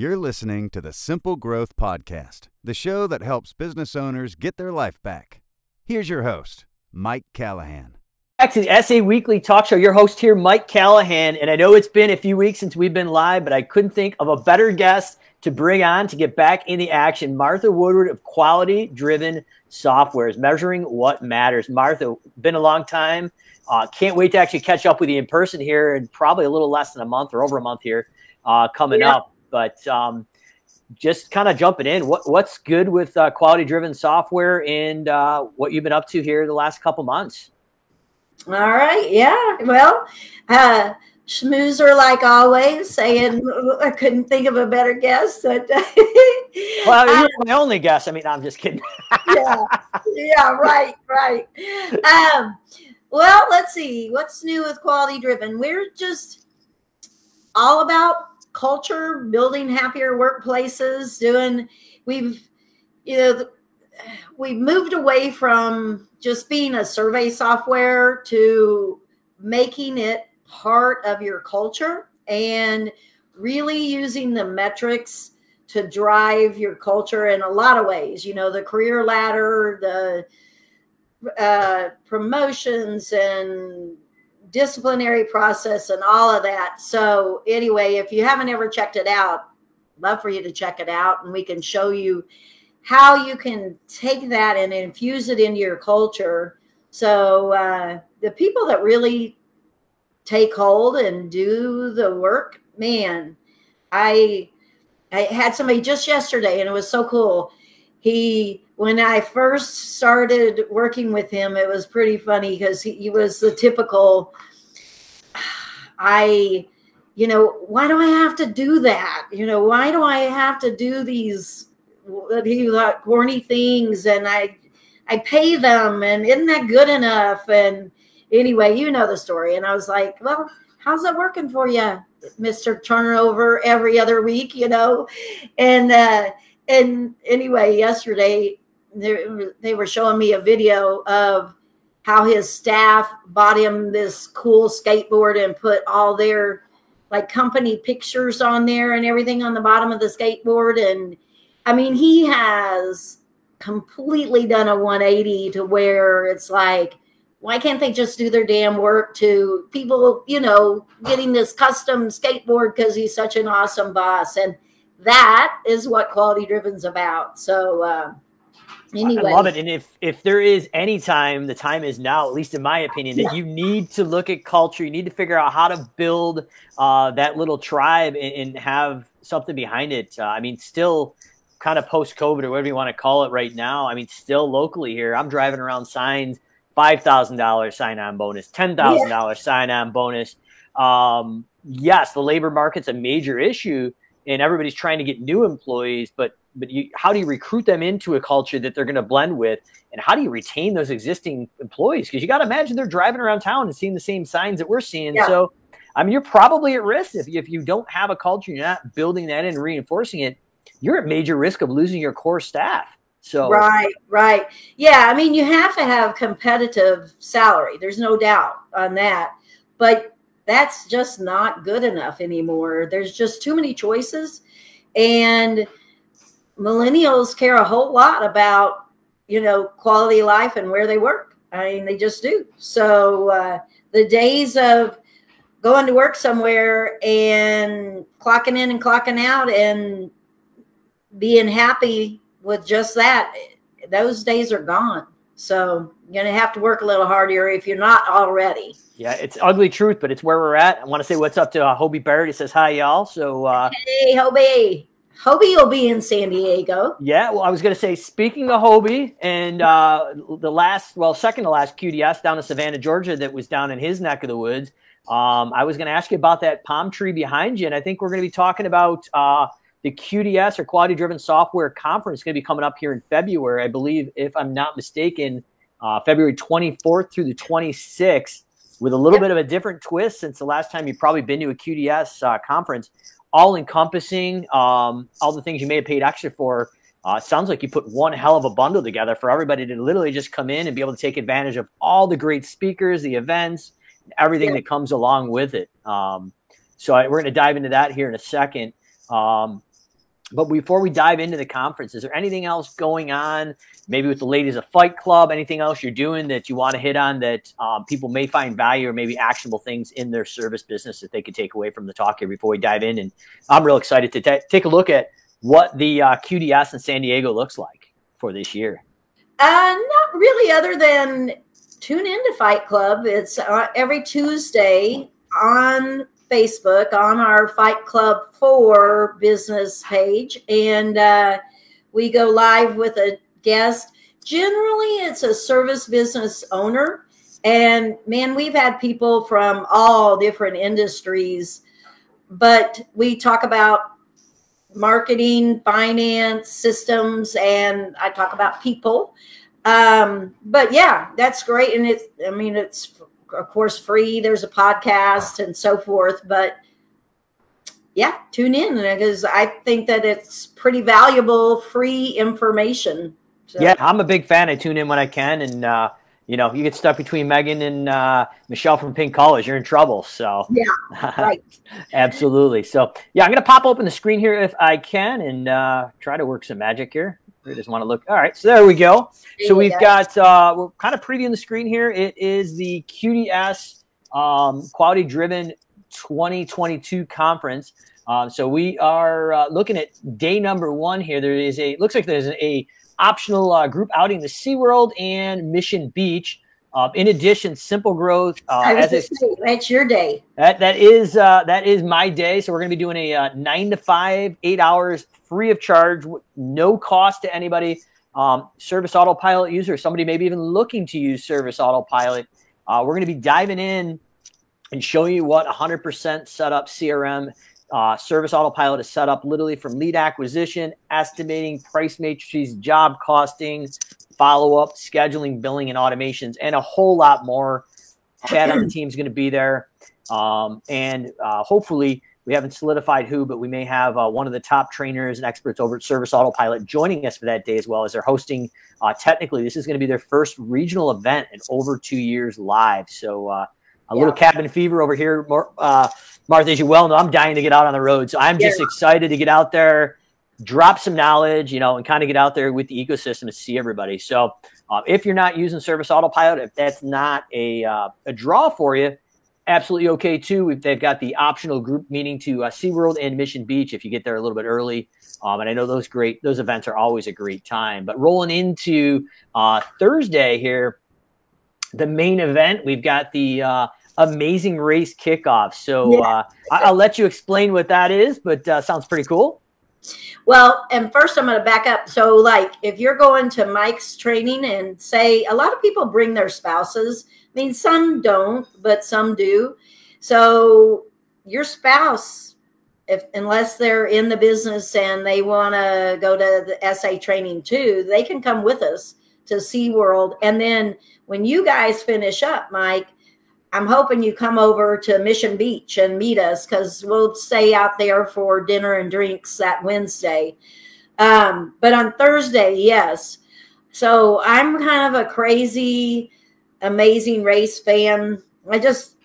You're listening to the Simple Growth Podcast, the show that helps business owners get their life back. Here's your host, Mike Callahan. Back to the SA Weekly Talk Show. Your host here, Mike Callahan. And I know it's been a few weeks since we've been live, but I couldn't think of a better guest to bring on to get back in the action. Martha Woodward of Quality Driven Software is measuring what matters. Martha, been a long time. Uh, can't wait to actually catch up with you in person here in probably a little less than a month or over a month here uh, coming yeah. up. But um, just kind of jumping in, what, what's good with uh, quality driven software and uh, what you've been up to here the last couple months? All right. Yeah. Well, uh, schmoozer like always, saying I couldn't think of a better guest. But, well, you're uh, my only guest. I mean, I'm just kidding. yeah. Yeah. Right. Right. Um, well, let's see. What's new with quality driven? We're just all about culture, building happier workplaces, doing, we've, you know, we've moved away from just being a survey software to making it part of your culture and really using the metrics to drive your culture in a lot of ways. You know, the career ladder, the uh, promotions and disciplinary process and all of that. So anyway, if you haven't ever checked it out, love for you to check it out and we can show you how you can take that and infuse it into your culture. So uh, the people that really take hold and do the work, man, I I had somebody just yesterday and it was so cool. He when I first started working with him, it was pretty funny because he, he, was the typical, I, you know, why do I have to do that? You know, why do I have to do these these corny things and I I pay them and isn't that good enough? And anyway, you know the story. And I was like, well, how's that working for you, Mr. Turnover every other week, you know? And uh and anyway, yesterday they were showing me a video of how his staff bought him this cool skateboard and put all their like company pictures on there and everything on the bottom of the skateboard. And i mean he has completely done a 180 to where it's like why can't they just do their damn work to people you know getting this custom skateboard because he's such an awesome boss. And that is what quality driven's about so uh, Anyway. I love it. And if if there is any time, the time is now, at least in my opinion, that yeah. you need to look at culture. You need to figure out how to build uh, that little tribe and, and, have something behind it. Uh, I mean, still kind of post COVID or whatever you want to call it right now. I mean, still locally here, I'm driving around signs, five thousand dollars sign on bonus, ten thousand dollars yeah. sign on bonus. Um, yes, the labor market's a major issue, and everybody's trying to get new employees, but but you, how do you recruit them into a culture that they're going to blend with? And how do you retain those existing employees? Because you got to imagine they're driving around town and seeing the same signs that we're seeing. Yeah. so i mean you're probably at risk if, if you don't have a culture you're not building that and reinforcing it you're at major risk of losing your core staff. So right right. Yeah i mean you have to have competitive salary there's no doubt on that. But that's just not good enough anymore. There's just too many choices. And millennials care a whole lot about you know quality of life and where they work. I mean they just do. So uh, the days of going to work somewhere and clocking in and clocking out and being happy with just that those days are gone. So you're gonna have to work a little harder if you're not already yeah, it's ugly truth, but it's where we're at. I want to say what's up to uh, Hobie Barrett. He says hi, y'all. So, uh, hey, Hobie. Hobie will be in San Diego. Yeah, well, I was going to say, speaking of Hobie, and uh, the last, well, second to last QDS down in Savannah, Georgia, that was down in his neck of the woods. Um, I was going to ask you about that palm tree behind you, and I think we're going to be talking about uh, the QDS or Quality Driven Software Conference. Going to be coming up here in February, I believe, if I'm not mistaken, uh, February 24th through the 26th, with a little bit of a different twist since the last time you've probably been to a QDS uh, conference all encompassing, um, all the things you may have paid extra for. Uh, sounds like you put one hell of a bundle together for everybody to literally just come in and be able to take advantage of all the great speakers, the events, everything yeah. that comes along with it. Um, so I, we're going to dive into that here in a second. Um, but before we dive into the conference, is there anything else going on? Maybe with the ladies of Fight Club, anything else you're doing that you want to hit on that um, people may find value or maybe actionable things in their service business that they could take away from the talk here before we dive in? And I'm real excited to t- take a look at what the uh, QDS in San Diego looks like for this year. Uh, not really, other than tune into Fight Club. It's uh, every Tuesday on Facebook on our Fight Club 4 business page. And uh, we go live with a guest. Generally, it's a service business owner. And man, we've had people from all different industries, but we talk about marketing, finance, systems, and I talk about people. Um, but yeah, that's great. And it's, I mean, it's of course, free. There's a podcast and so forth. But yeah, tune in because I think that it's pretty valuable, free information. So. Yeah, I'm a big fan. I tune in when I can, and uh, you know, you get stuck between Megan and uh, Michelle from Pink College, you're in trouble. So yeah, right, absolutely. So yeah, I'm gonna pop open the screen here if I can and uh, try to work some magic here. We just want to look. All right, so there we go. So we've got uh, we're kind of previewing the screen here. It is the QDS um, Quality Driven 2022 conference. Um, so we are uh, looking at day number one here. There is a looks like there's a, a optional uh, group outing to SeaWorld and Mission Beach. Uh, in addition, Simple Growth. Uh, as say, that's your day. That that is uh, that is my day. So we're going to be doing a uh, nine to five, eight hours, free of charge, no cost to anybody. Um, service Autopilot user, somebody maybe even looking to use Service Autopilot. Uh, we're going to be diving in and showing you what 100% setup CRM uh, Service Autopilot is set up literally from lead acquisition, estimating, price matrices, job costing, follow up, scheduling, billing, and automations, and a whole lot more. Chad on the team is going to be there. Um, and uh, hopefully, we haven't solidified who, but we may have uh, one of the top trainers and experts over at Service Autopilot joining us for that day as well as they're hosting. Uh, technically, this is going to be their first regional event in over two years live. So, uh, a yeah. little cabin fever over here, uh, Martha, as you well know, I'm dying to get out on the road. So, I'm just yeah. excited to get out there drop some knowledge, you know, and kind of get out there with the ecosystem to see everybody. So uh, if you're not using Service Autopilot, if that's not a, uh, a draw for you, absolutely okay too. If They've got the optional group meeting to uh, SeaWorld and Mission Beach if you get there a little bit early. Um, and I know those great those events are always a great time. But rolling into uh, Thursday here, the main event, we've got the uh, amazing race kickoff. So yeah. uh, I- will let you explain what that is, but uh, sounds pretty cool. Well, and first I'm going to back up. So, like, if you're going to Mike's training and say a lot of people bring their spouses, I mean, some don't, but some do. So, your spouse, if unless they're in the business and they want to go to the SA training too, they can come with us to SeaWorld. And then when you guys finish up, Mike, I'm hoping you come over to Mission Beach and meet us because we'll stay out there for dinner and drinks that Wednesday. Um, but on Thursday, yes. So I'm kind of a crazy, amazing race fan. I just,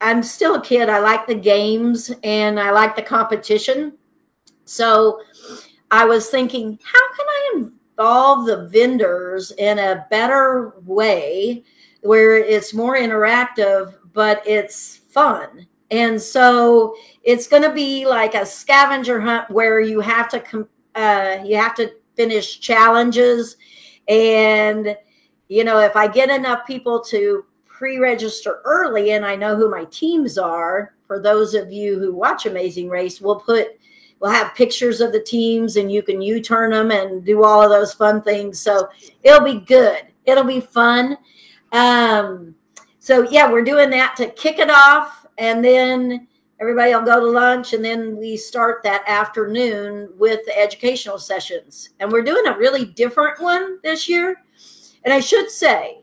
I'm still a kid. I like the games and I like the competition. So I was thinking, how can I involve the vendors in a better way? Where it's more interactive, but it's fun. And so it's going to be like a scavenger hunt where you have to uh, you have to finish challenges, and you know if I get enough people to pre-register early, and I know who my teams are. For those of you who watch Amazing Race, we'll put we'll have pictures of the teams, and you can U-turn them and do all of those fun things. So it'll be good. It'll be fun um, so yeah, we're doing that to kick it off, and then everybody will go to lunch, and then we start that afternoon with the educational sessions. And we're doing a really different one this year. And I should say,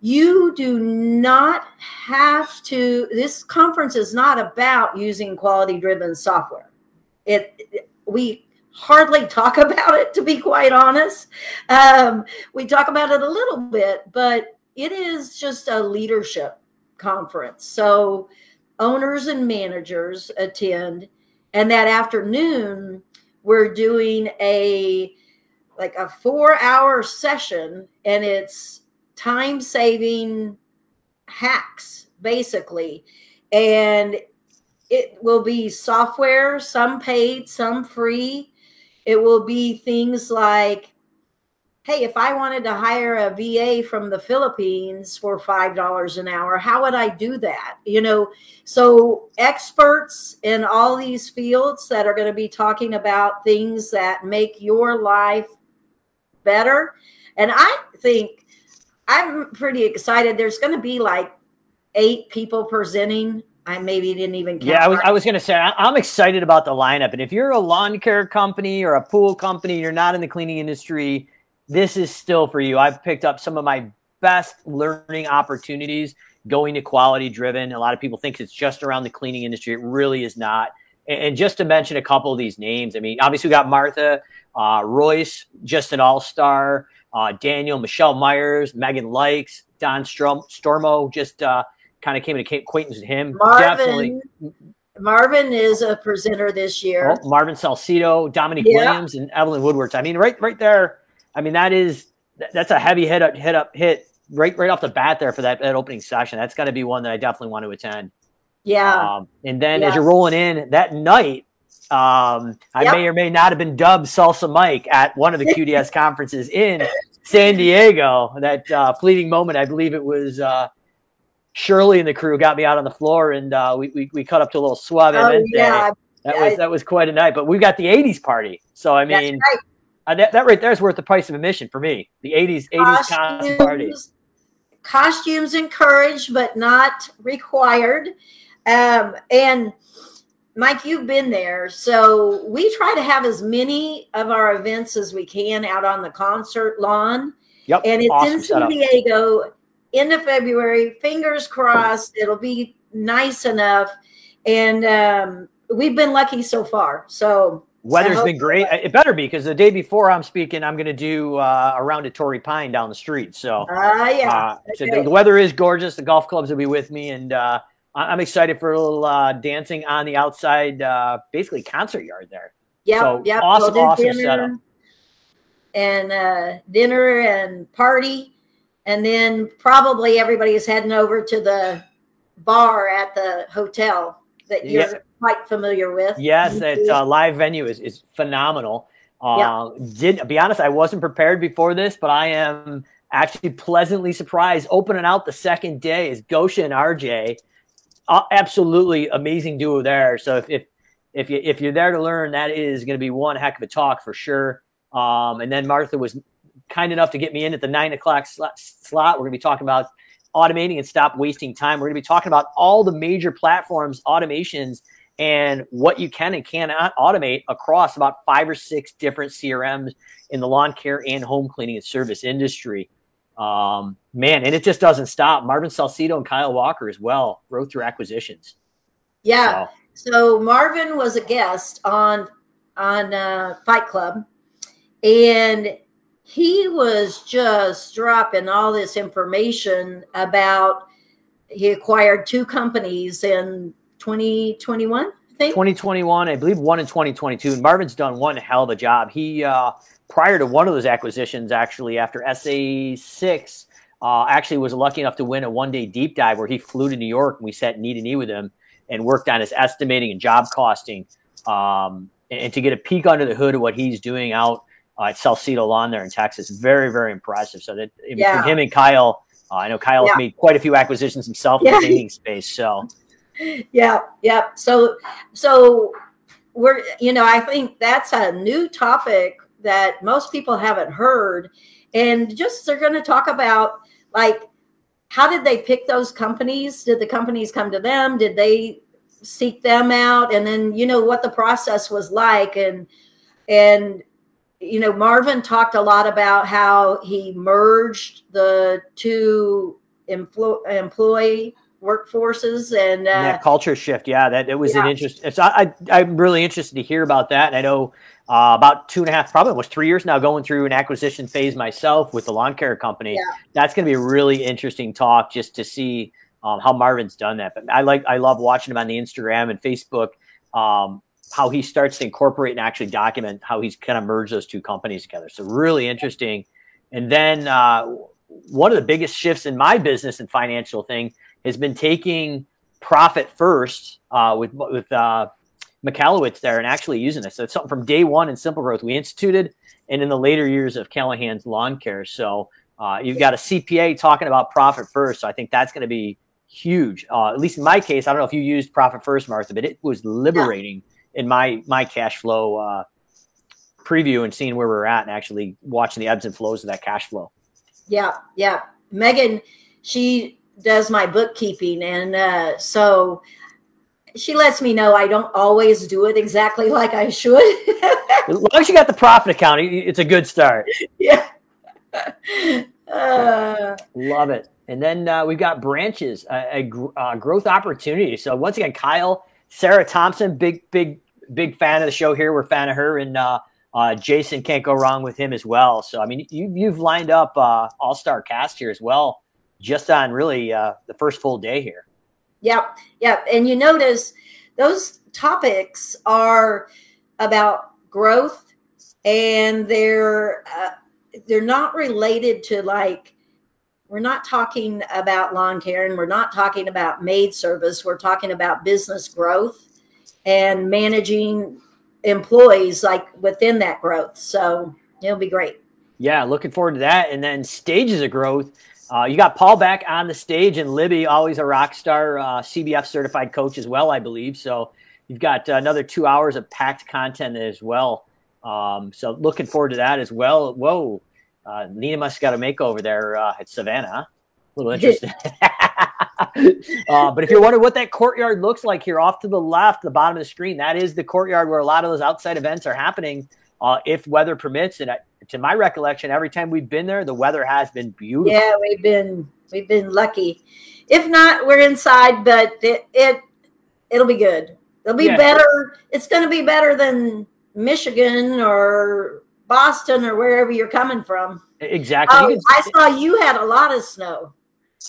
you do not have to. This conference is not about using quality-driven software. It, it we hardly talk about it, to be quite honest. Um, we talk about it a little bit, but it is just a leadership conference. So owners and managers attend. And that afternoon, we're doing a like a four hour session and it's time saving hacks basically and it will be software some paid some free it will be things like hey if i wanted to hire a va from the philippines for five dollars an hour how would i do that? You know so experts in all these fields that are going to be talking about things that make your life better. And i think i'm pretty excited. There's going to be like eight people presenting. I maybe didn't even Yeah, I was, I was going to say, I'm excited about the lineup. And if you're a lawn care company or a pool company, you're not in the cleaning industry, this is still for you. I've picked up some of my best learning opportunities going to quality driven. A lot of people think it's just around the cleaning industry. It really is not. And just to mention a couple of these names, I mean, obviously we got Martha, uh, Royce, just an all star, uh, Daniel, Michelle Myers, Megan Likes, Don Strom- Stormo, just uh, kind of came into acquaintance with him. Marvin, Definitely. Marvin is a presenter this year. Oh, Marvin Salcido, Dominic yeah. Williams, and Evelyn Woodward. I mean, right, right there. I mean, that is that's a heavy hit up, hit up, hit right, right off the bat there for that, that opening session. That's got to be one that I definitely want to attend. Yeah. Um, and then yes. as you're rolling in that night, um, I yep. may or may not have been dubbed Salsa Mike at one of the QDS conferences in San Diego. That uh, fleeting moment, I believe it was uh, Shirley and the crew got me out on the floor, and uh, we, we, we cut up to a little suave oh, yeah. That was that was quite a night. But we got the '80s party, so I mean, right. Uh, that, that right there is worth the price of admission for me. The '80s '80s costumes, party. Costumes encouraged, but not required. Um, and Mike, you've been there, so we try to have as many of our events as we can out on the concert lawn. Yep, and it's awesome in San Diego end of February. Fingers crossed, it'll be nice enough. And um, we've been lucky so far. So weather's been great. It better be because the day before I'm speaking, I'm going to do uh, around at Torrey Pine down the street. So, uh, yeah. Uh, so the, the, weather is gorgeous. The golf clubs will be with me, and uh, I'm excited for a little uh, dancing on the outside, uh, basically concert yard there. Yeah, so yeah. Awesome, we'll awesome setup. And uh, dinner and party and then probably everybody is heading over to the bar at the hotel that you're. Quite familiar with. Yes, that uh, live venue is, is phenomenal. Uh, Did be honest, I wasn't prepared before this, but I am actually pleasantly surprised. Opening out the second day is Gosha and RJ. Uh, absolutely amazing duo there. So if, if if you if you're there to learn, that is going to be one heck of a talk for sure. Um, and then Martha was kind enough to get me in at the nine o'clock slot. We're going to be talking about automating and stop wasting time. We're going to be talking about all the major platforms, automations, and what you can and cannot automate across about five or six different CRMs in the lawn care and home cleaning and service industry. Um, man, and it just doesn't stop. Marvin Salcido and Kyle Walker as well, growth through acquisitions. Yeah. So, so Marvin was a guest on on uh, Fight Club, and he was just dropping all this information about he acquired two companies in 2021 I think 2021 I believe one in 2022 and Marvin's done one hell of a job he uh, prior to one of those acquisitions actually after SA6 uh, actually was lucky enough to win a one day deep dive where he flew to New York and we sat knee to knee with him and worked on his estimating and job costing um, and, and to get a peek under the hood of what he's doing out uh, at Salcido Lawn there in Texas. Very, very impressive. So that yeah. between him and Kyle, uh, I know Kyle yeah. made quite a few acquisitions himself in the dating space. So yeah, yeah. So so we're you know I think that's a new topic that most people haven't heard, and just they're going to talk about like how did they pick those companies? Did the companies come to them? Did they seek them out? And then you know what the process was like and and you know, Marvin talked a lot about how he merged the two employ- employee workforces and uh, that culture shift. Yeah, that it was yeah. an interest. It's I, I am really interested to hear about that. And I know uh, about two and a half, probably almost three years now, going through an acquisition phase myself with the lawn care company. Yeah. That's going to be a really interesting talk just to see um, how Marvin's done that. But I like I love watching him on the Instagram and Facebook. Um, how he starts to incorporate and actually document how he's kind of merged those two companies together. So really interesting. And then uh, one of the biggest shifts in my business and financial thing has been taking profit first uh, with with uh, Michalowicz there and actually using this. So it's something from day one in Simple Growth we instituted, and in the later years of Callahan's Lawn Care. So uh, you've got a CPA talking about profit first. So I think that's going to be huge. Uh, at least in my case, I don't know if you used profit first, Martha, but it was liberating yeah. in my my cash flow uh, preview and seeing where we're at and actually watching the ebbs and flows of that cash flow. Yeah, yeah. Megan, she does my bookkeeping, and uh, so she lets me know I don't always do it exactly like I should. as long as you got the profit account, it's a good start. Yeah. Uh, Love it. And then uh, we've got branches, a, a, uh, growth opportunity. So once again, Kyle, Sarah Thompson, big, big, big fan of the show here. We're a fan of her, and uh, uh, Jason can't go wrong with him as well. So I mean, you, you've lined up uh, all star cast here as well, just on really uh, the first full day here. Yep, yep. And you notice those topics are about growth, and they're uh, they're not related to like we're not talking about lawn care and we're not talking about maid service. We're talking about business growth and managing employees like within that growth. So it'll be great. Yeah, looking forward to that. And then stages of growth. Uh, you got Paul back on the stage, and Libby, always a rock star, uh, CBF certified coach as well, I believe. So you've got uh, another two hours of packed content as well. Um, so looking forward to that as well. Whoa, uh, Nina must got a makeover there uh, at Savannah. A little interesting. uh, but if you're wondering what that courtyard looks like here off to the left, the bottom of the screen, that is the courtyard where a lot of those outside events are happening uh, if weather permits. And to my recollection, every time we've been there, the weather has been beautiful. Yeah, we've been we've been lucky. If not, we're inside, but it, it it'll be good. It'll be yeah. better. It's going to be better than Michigan or Boston or wherever you're coming from. Exactly. Oh, I saw you had a lot of snow.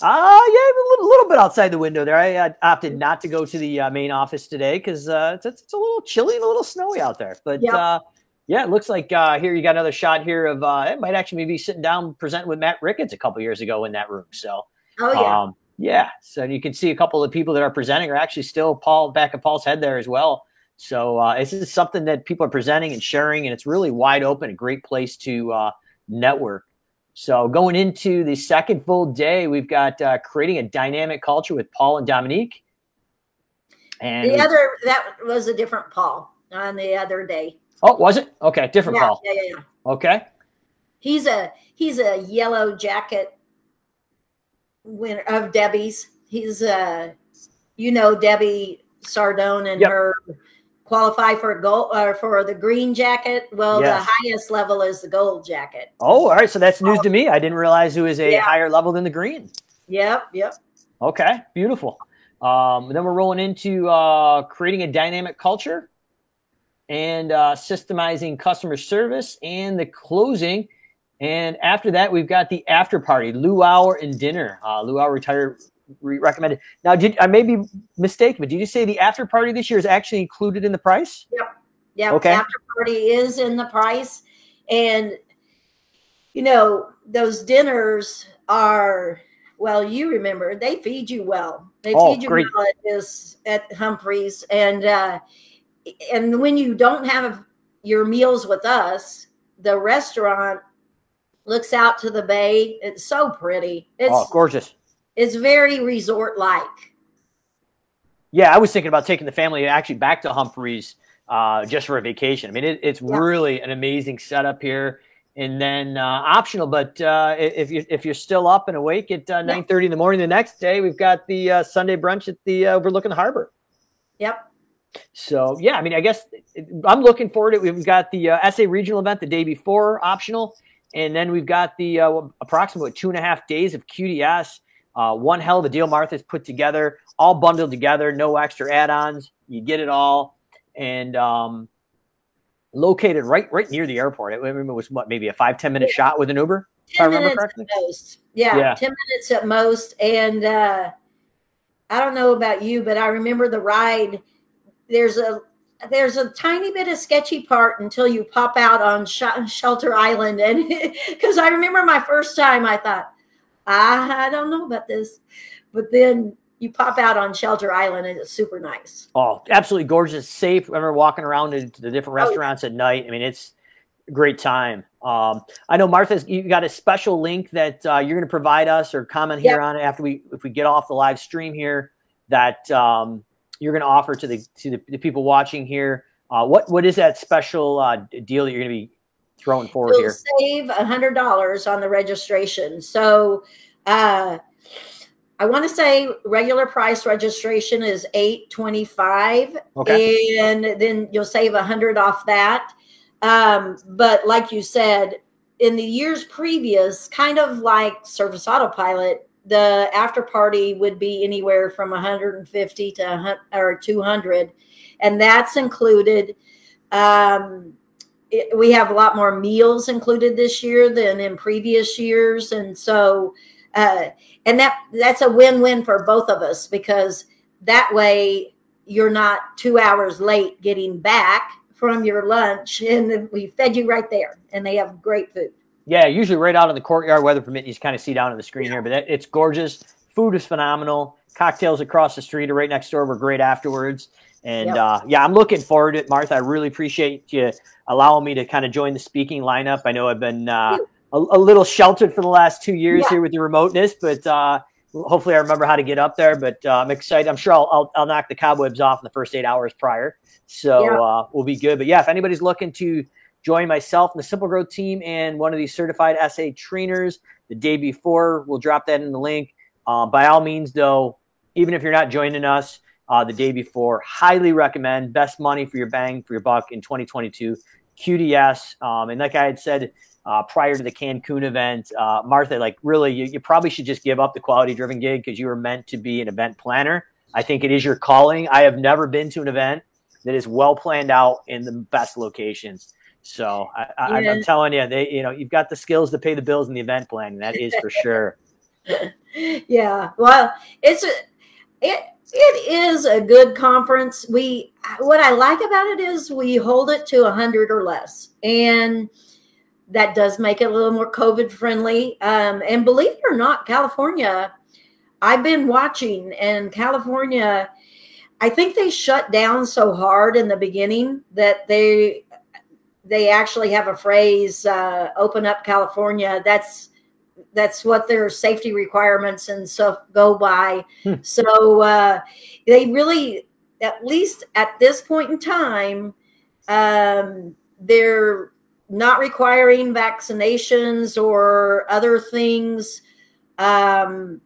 Ah, uh, yeah, a little, little, bit outside the window there. I, I opted not to go to the uh, main office today because uh, it's, it's, a little chilly and a little snowy out there. But yep. Yeah, it looks like uh, here you got another shot here of uh, it might actually be sitting down presenting with Matt Ricketts a couple years ago in that room. So, oh yeah, um, yeah. So you can see a couple of people that are presenting are actually still Paul back at Paul's head there as well. So uh, this is something that people are presenting and sharing, and it's really wide open, a great place to uh, network. So going into the second full day, we've got uh, creating a dynamic culture with Paul and Dominique. And the other that was a different Paul on the other day. Oh, was it? Okay, different yeah, Paul. Yeah, yeah, yeah. Okay. He's a he's a yellow jacket winner of Debbie's. He's uh you know Debbie Sardone and yep. her qualify for gold or uh, for the green jacket. Well, yes. the highest level is the gold jacket. Oh, all right. So that's news to me. I didn't realize it was a yeah. higher level than the green. Yep. Yep. Okay. Beautiful. Um, then we're rolling into uh, creating a dynamic culture and uh, systemizing customer service and the closing. And after that, we've got the after party, luau and dinner. Uh, luau retired re- recommended. Now, did I may be mistaken, but did you say the after party this year is actually included in the price? Yep. Yeah. Okay. After party is in the price, and you know those dinners are well. You remember they feed you well. They oh, feed you great. well at this at Humphreys, and uh, and when you don't have your meals with us, the restaurant looks out to the bay. It's so pretty. It's oh, gorgeous. It's very resort like. Yeah, I was thinking about taking the family actually back to Humphreys uh, just for a vacation. I mean, it, it's yeah. really an amazing setup here. And then uh, optional, but uh, if you if you're still up and awake at uh, nine thirty in the morning the next day, we've got the uh, Sunday brunch at the uh, overlooking the harbor. Yep. So yeah, I mean, I guess I'm looking forward to it. We've got the uh, SA regional event the day before, optional, and then we've got the uh, approximately two and a half days of QDS. Uh, one hell of a deal Martha's put together, all bundled together, no extra add-ons. You get it all, and um, located right right near the airport. I remember it was what maybe a five ten minute shot with an Uber. Ten minutes correctly. at most. Yeah, yeah, ten minutes at most. And uh, I don't know about you, but I remember the ride. There's a there's a tiny bit of sketchy part until you pop out on Sh- Shelter Island, and because I remember my first time, I thought, I don't know about this, but then you pop out on Shelter Island, and it's super nice. Oh, absolutely gorgeous, safe. I remember walking around to the different restaurants oh, yeah. at night. I mean, it's a great time. Um, I know Martha, you got a special link that uh, you're going to provide us or comment here on it after we if we get off the live stream here that um, you're going to offer to the to the, the people watching here. Uh, what what is that special uh, deal that you're going to be throwing forward You'll here? Save a hundred dollars on the registration. So uh, I want to say regular price registration is eight twenty five, okay. and then you'll save a hundred off that. Um, but like you said, in the years previous, kind of like Service Autopilot, the after party would be anywhere from 150 to or 200, and that's included. Um, it, we have a lot more meals included this year than in previous years, and so uh, and that that's a win-win for both of us because that way you're not two hours late getting back from your lunch, and we fed you right there, and they have great food. Yeah, usually right out in the courtyard, weather permitting. You kind of see down on the screen here, but it's gorgeous. Food is phenomenal. Cocktails across the street or right next door were great afterwards. And yep. uh, yeah, I'm looking forward to it, Martha. I really appreciate you allowing me to kind of join the speaking lineup. I know I've been uh, a, a, little sheltered for the last two years yeah. here with the remoteness, but uh, hopefully I remember how to get up there. But uh, I'm excited. I'm sure I'll, I'll, I'll, knock the cobwebs off in the first eight hours prior. So yeah. uh, we'll be good. But yeah, if anybody's looking to join myself and the Simple Growth team and one of these certified SA trainers the day before, we'll drop that in the link. Uh, by all means, though, even if you're not joining us uh, the day before, highly recommend best money for your bang for your buck in 2022 QDS. Um, and like I had said uh, prior to the Cancun event, uh, Martha, like really, you, you probably should just give up the quality driven gig because you were meant to be an event planner. I think it is your calling. I have never been to an event that is well planned out in the best locations. So I, am telling you, they you know you've got the skills to pay the bills in the event planning. That is for sure. yeah, well, it's a, it it is a good conference. We what I like about it is we hold it to a hundred or less, and that does make it a little more COVID friendly. Um, and believe it or not, California, I've been watching, and California I think they shut down so hard in the beginning that they they actually have a phrase uh, "open up California." That's that's what their safety requirements and stuff go by. Hmm. So uh, they really, at least at this point in time, um, they're not requiring vaccinations or other things. Um,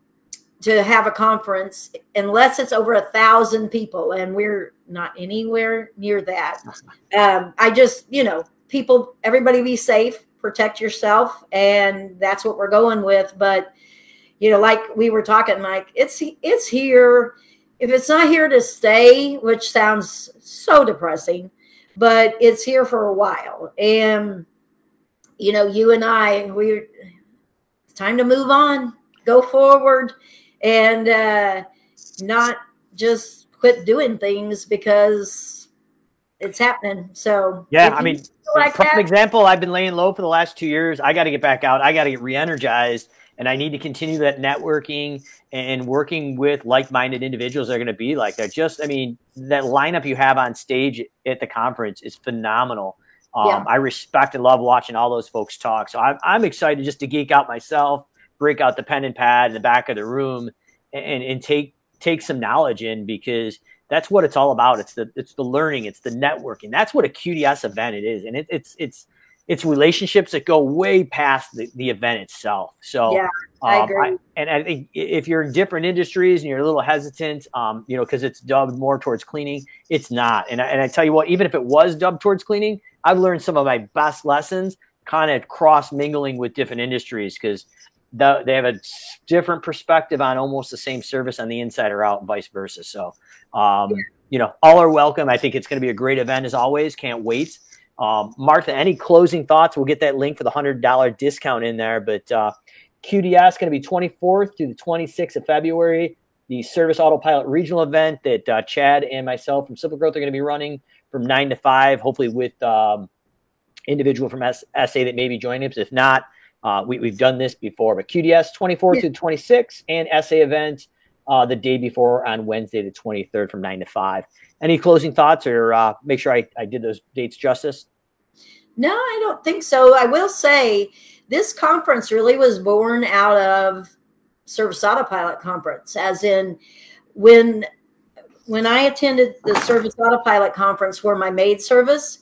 to have a conference unless it's over a thousand people and we're not anywhere near that. Um, i just you know people everybody be safe protect yourself and that's what we're going with. But you know like we were talking mike it's it's here. If it's not here to stay which sounds so depressing but it's here for a while. And you know you and i we it's time to move on. Go forward and uh, not just quit doing things because it's happening. So yeah, I mean, like for that, example, I've been laying low for the last two years. I got to get back out. I got to get re-energized, and I need to continue that networking and working with like-minded individuals that are going to be like that. Just, I mean, that lineup you have on stage at the conference is phenomenal. Um, yeah. I respect and love watching all those folks talk. So I'm, I'm excited just to geek out myself break out the pen and pad in the back of the room and, and take take some knowledge in because that's what it's all about. It's the it's the learning, it's the networking. That's what a QDS event it is, and it, it's it's it's relationships that go way past the, the event itself. So yeah, I um, agree. I, and I think if you're in different industries and you're a little hesitant, um, you know, because it's dubbed more towards cleaning, it's not. And I, and I tell you what, even if it was dubbed towards cleaning, I've learned some of my best lessons kind of cross mingling with different industries because the, they have a different perspective on almost the same service on the inside or out and vice versa. So, um, you know, all are welcome. I think it's going to be a great event as always. Can't wait. Um, Martha, any closing thoughts? We'll get that link for the $100 discount in there. But uh, QDS going to be 24th through the 26th of February. The Service Autopilot Regional event that uh, Chad and myself from Simple Growth are going to be running from nine to five, hopefully with um, individual from S- SA that may be joining us. If not, uh, we, have done this before, but QDS 24 yeah. to 26 and SA event uh, the day before on Wednesday, the 23rd from 9 to 5. Any closing thoughts or uh, make sure I, I did those dates justice? No, I don't think so. I will say this conference really was born out of Service Autopilot conference, as in when when I attended the Service Autopilot conference for my maid service,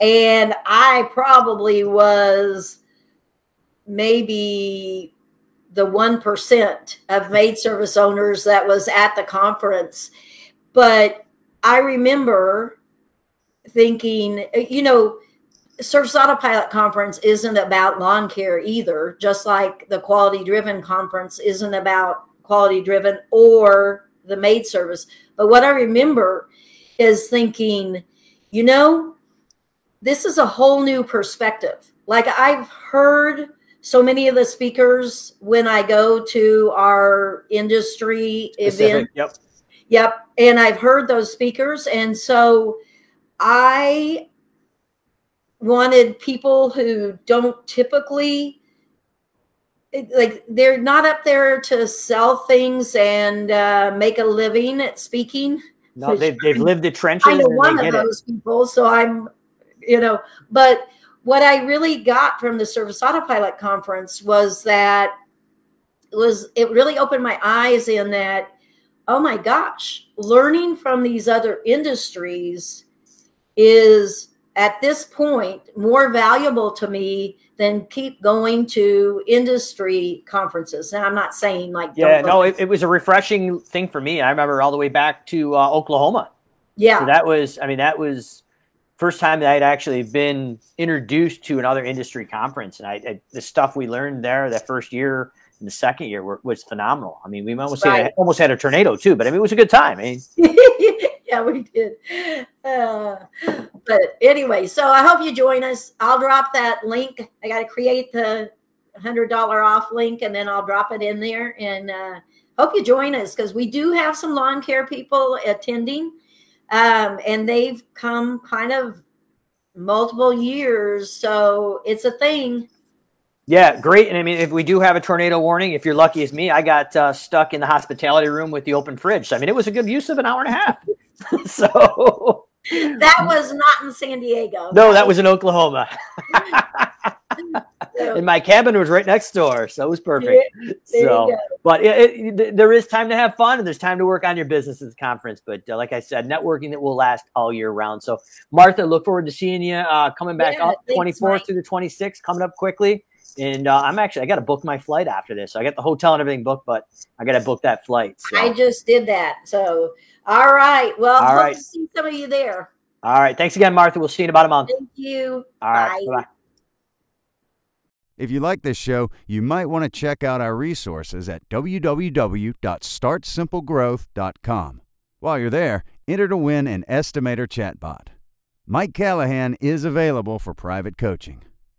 and I probably was maybe the 1% of maid service owners that was at the conference. But I remember thinking, you know, Service Autopilot conference isn't about lawn care either, just like the quality driven conference isn't about quality driven or the maid service. But what I remember is thinking, you know, this is a whole new perspective. Like I've heard so many of the speakers when I go to our industry event. Yep. Yep. And I've heard those speakers. And so I wanted people who don't typically like they're not up there to sell things and uh, make a living at speaking. No, they've, they've lived the trenches. I'm one of those it. people, so I'm, you know, but what I really got from the Service Autopilot conference was that it was it really opened my eyes in that oh my gosh, learning from these other industries is at this point more valuable to me than keep going to industry conferences. Now, I'm not saying like yeah, no, it, it, was a refreshing thing for me. I remember all the way back to uh, Oklahoma. Yeah, so that was. I mean, that was first time that I'd actually been introduced to another industry conference, and I, I the stuff we learned there that first year and the second year were, was phenomenal. I mean, we almost right. had, almost had a tornado too, but I mean, it was a good time. I mean, yeah, we did. Uh, but anyway, so I hope you join us. I'll drop that link. I got to create the hundred dollar off link, and then I'll drop it in there. And uh, hope you join us because we do have some lawn care people attending um, and they've come kind of multiple years. So it's a thing. Yeah, great. And I mean, if we do have a tornado warning, if you're lucky as me, I got uh, stuck in the hospitality room with the open fridge. So, I mean, it was a good use of an hour and a half. so that was not in San Diego. No, that was in Oklahoma. and my cabin was right next door, so it was perfect. so, but it, it, there is time to have fun, and there's time to work on your business at the conference. But uh, like I said, networking that will last all year round. So, Martha, look forward to seeing you uh, coming back yeah, up 24th through the 26th, coming up quickly. And uh, I'm actually I got to book my flight after this. So I got the hotel and everything booked, but I got to book that flight. So. I just did that. So all right. Well, all hope right. to see some of you there. All right. Thanks again, Martha. We'll see you in about a month. Thank you. All right. Bye. Bye. If you like this show, you might want to check out our resources at www.startsimplegrowth.com. While you're there, enter to win an estimator chatbot. Mike Callahan is available for private coaching.